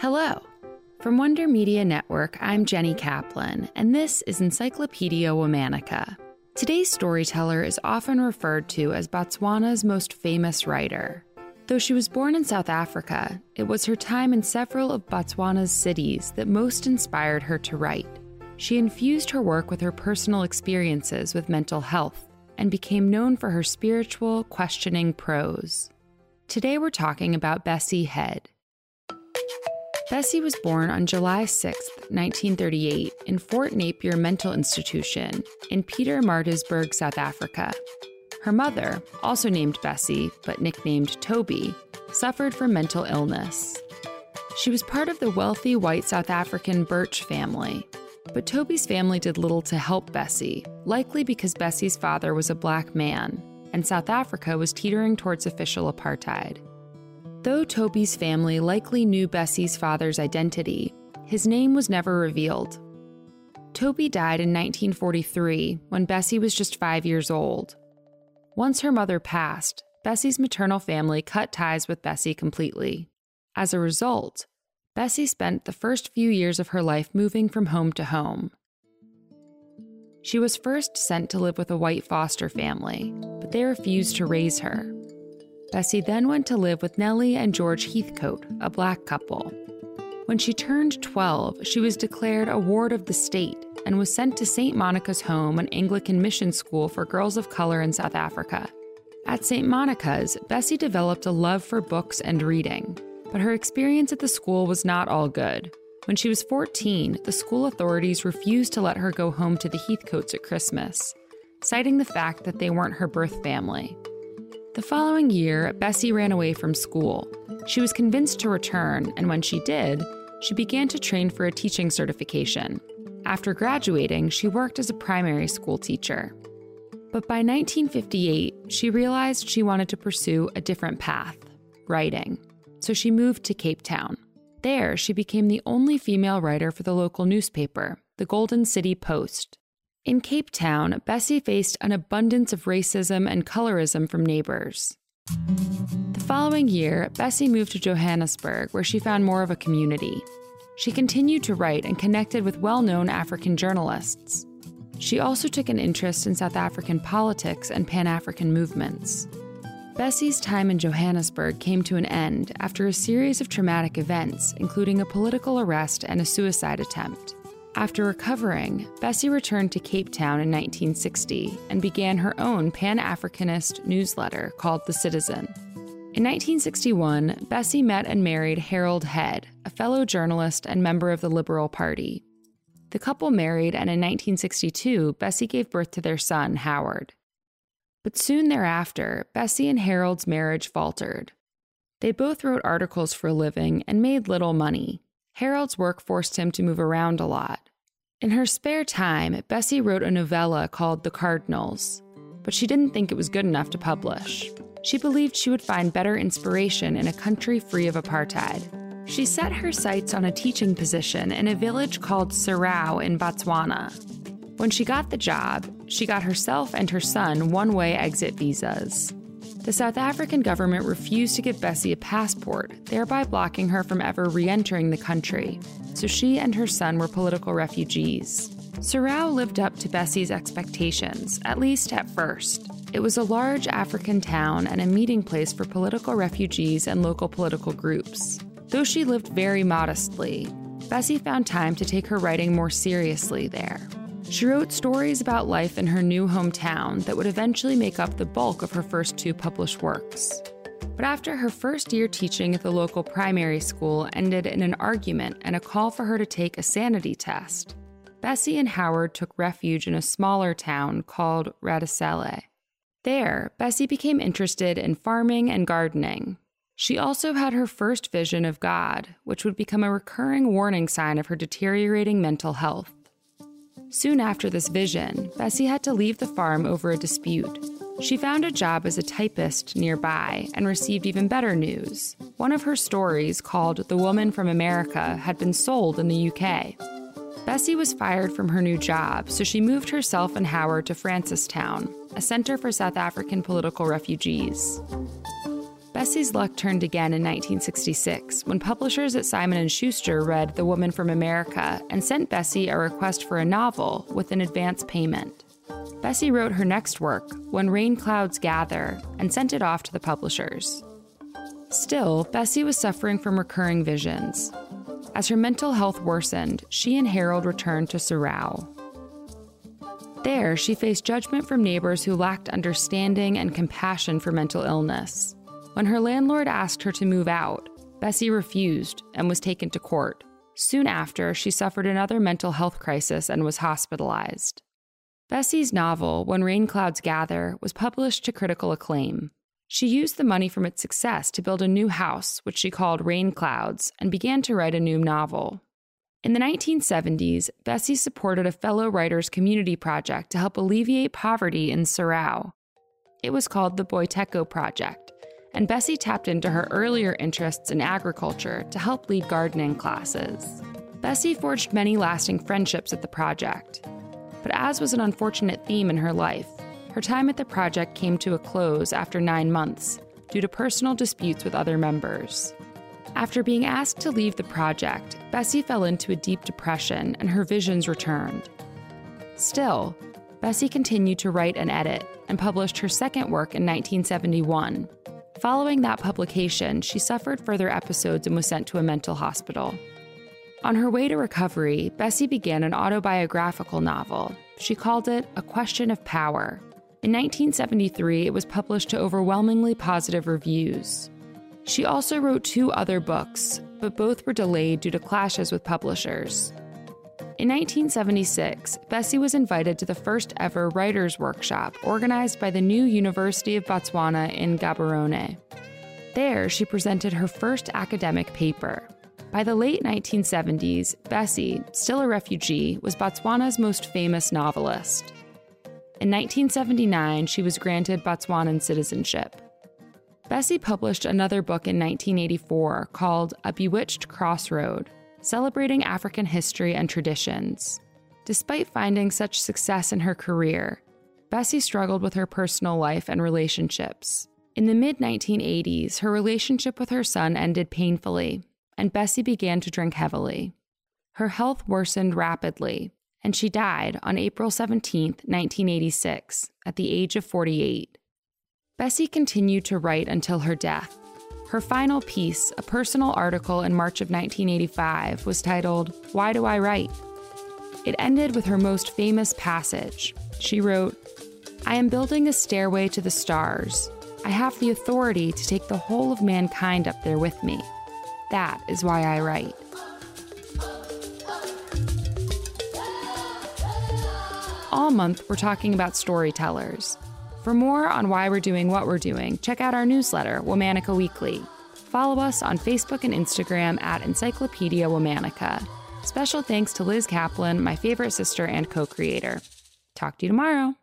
Hello. From Wonder Media Network, I'm Jenny Kaplan, and this is Encyclopedia Womannica. Today's storyteller is often referred to as Botswana's most famous writer. Though she was born in South Africa, it was her time in several of Botswana's cities that most inspired her to write. She infused her work with her personal experiences with mental health and became known for her spiritual, questioning prose. Today we're talking about Bessie Head. Bessie was born on July 6, 1938, in Fort Napier Mental Institution in Peter Pietermaritzburg, South Africa. Her mother, also named Bessie but nicknamed Toby, suffered from mental illness. She was part of the wealthy white South African Birch family, but Toby's family did little to help Bessie, likely because Bessie's father was a black man and South Africa was teetering towards official apartheid. Though Toby's family likely knew Bessie's father's identity, his name was never revealed. Toby died in 1943 when Bessie was just five years old. Once her mother passed, Bessie's maternal family cut ties with Bessie completely. As a result, Bessie spent the first few years of her life moving from home to home. She was first sent to live with a white foster family, but they refused to raise her. Bessie then went to live with Nellie and George Heathcote, a black couple. When she turned 12, she was declared a ward of the state and was sent to St. Monica's Home, an Anglican mission school for girls of color in South Africa. At St. Monica's, Bessie developed a love for books and reading, but her experience at the school was not all good. When she was 14, the school authorities refused to let her go home to the Heathcotes at Christmas, citing the fact that they weren't her birth family. The following year, Bessie ran away from school. She was convinced to return, and when she did, she began to train for a teaching certification. After graduating, she worked as a primary school teacher. But by 1958, she realized she wanted to pursue a different path writing. So she moved to Cape Town. There, she became the only female writer for the local newspaper, the Golden City Post, in Cape Town, Bessie faced an abundance of racism and colorism from neighbors. The following year, Bessie moved to Johannesburg, where she found more of a community. She continued to write and connected with well known African journalists. She also took an interest in South African politics and Pan African movements. Bessie's time in Johannesburg came to an end after a series of traumatic events, including a political arrest and a suicide attempt. After recovering, Bessie returned to Cape Town in 1960 and began her own Pan Africanist newsletter called The Citizen. In 1961, Bessie met and married Harold Head, a fellow journalist and member of the Liberal Party. The couple married, and in 1962, Bessie gave birth to their son, Howard. But soon thereafter, Bessie and Harold's marriage faltered. They both wrote articles for a living and made little money. Harold's work forced him to move around a lot. In her spare time, Bessie wrote a novella called The Cardinals, but she didn't think it was good enough to publish. She believed she would find better inspiration in a country free of apartheid. She set her sights on a teaching position in a village called Serowe in Botswana. When she got the job, she got herself and her son one way exit visas. The South African government refused to give Bessie a passport, thereby blocking her from ever re entering the country, so she and her son were political refugees. Serowe lived up to Bessie's expectations, at least at first. It was a large African town and a meeting place for political refugees and local political groups. Though she lived very modestly, Bessie found time to take her writing more seriously there. She wrote stories about life in her new hometown that would eventually make up the bulk of her first two published works. But after her first year teaching at the local primary school ended in an argument and a call for her to take a sanity test, Bessie and Howard took refuge in a smaller town called Radisele. There, Bessie became interested in farming and gardening. She also had her first vision of God, which would become a recurring warning sign of her deteriorating mental health. Soon after this vision, Bessie had to leave the farm over a dispute. She found a job as a typist nearby and received even better news. One of her stories, called The Woman from America, had been sold in the UK. Bessie was fired from her new job, so she moved herself and Howard to Francistown, a center for South African political refugees. Bessie's luck turned again in 1966 when publishers at Simon & Schuster read The Woman from America and sent Bessie a request for a novel with an advance payment. Bessie wrote her next work, When Rain Clouds Gather, and sent it off to the publishers. Still, Bessie was suffering from recurring visions. As her mental health worsened, she and Harold returned to Serowe. There, she faced judgment from neighbors who lacked understanding and compassion for mental illness. When her landlord asked her to move out, Bessie refused and was taken to court. Soon after, she suffered another mental health crisis and was hospitalized. Bessie's novel, When Rain Clouds Gather, was published to critical acclaim. She used the money from its success to build a new house, which she called Rain Clouds, and began to write a new novel. In the 1970s, Bessie supported a fellow writers community project to help alleviate poverty in Serowe. It was called the Boiteko Project, and Bessie tapped into her earlier interests in agriculture to help lead gardening classes. Bessie forged many lasting friendships at the project. But as was an unfortunate theme in her life, her time at the project came to a close after nine months due to personal disputes with other members. After being asked to leave the project, Bessie fell into a deep depression and her visions returned. Still, Bessie continued to write and edit and published her second work in 1971. Following that publication, she suffered further episodes and was sent to a mental hospital. On her way to recovery, Bessie began an autobiographical novel. She called it A Question of Power. In 1973, it was published to overwhelmingly positive reviews. She also wrote two other books, but both were delayed due to clashes with publishers. In 1976, Bessie was invited to the first ever writers' workshop organized by the new University of Botswana in Gaborone. There, she presented her first academic paper. By the late 1970s, Bessie, still a refugee, was Botswana's most famous novelist. In 1979, she was granted Botswanan citizenship. Bessie published another book in 1984 called A Bewitched Crossroad, celebrating African history and traditions. Despite finding such success in her career, Bessie struggled with her personal life and relationships. In the mid 1980s, her relationship with her son ended painfully, and Bessie began to drink heavily. Her health worsened rapidly, and she died on April 17, 1986, at the age of 48. Bessie continued to write until her death, her final piece, a personal article in March of 1985, was titled, Why Do I Write? It ended with her most famous passage. She wrote, I am building a stairway to the stars. I have the authority to take the whole of mankind up there with me. That is why I write. All month, we're talking about storytellers. For more on why we're doing what we're doing, check out our newsletter, Womannica Weekly. Follow us on Facebook and Instagram at Encyclopedia Womannica. Special thanks to Liz Kaplan, my favorite sister and co creator. Talk to you tomorrow.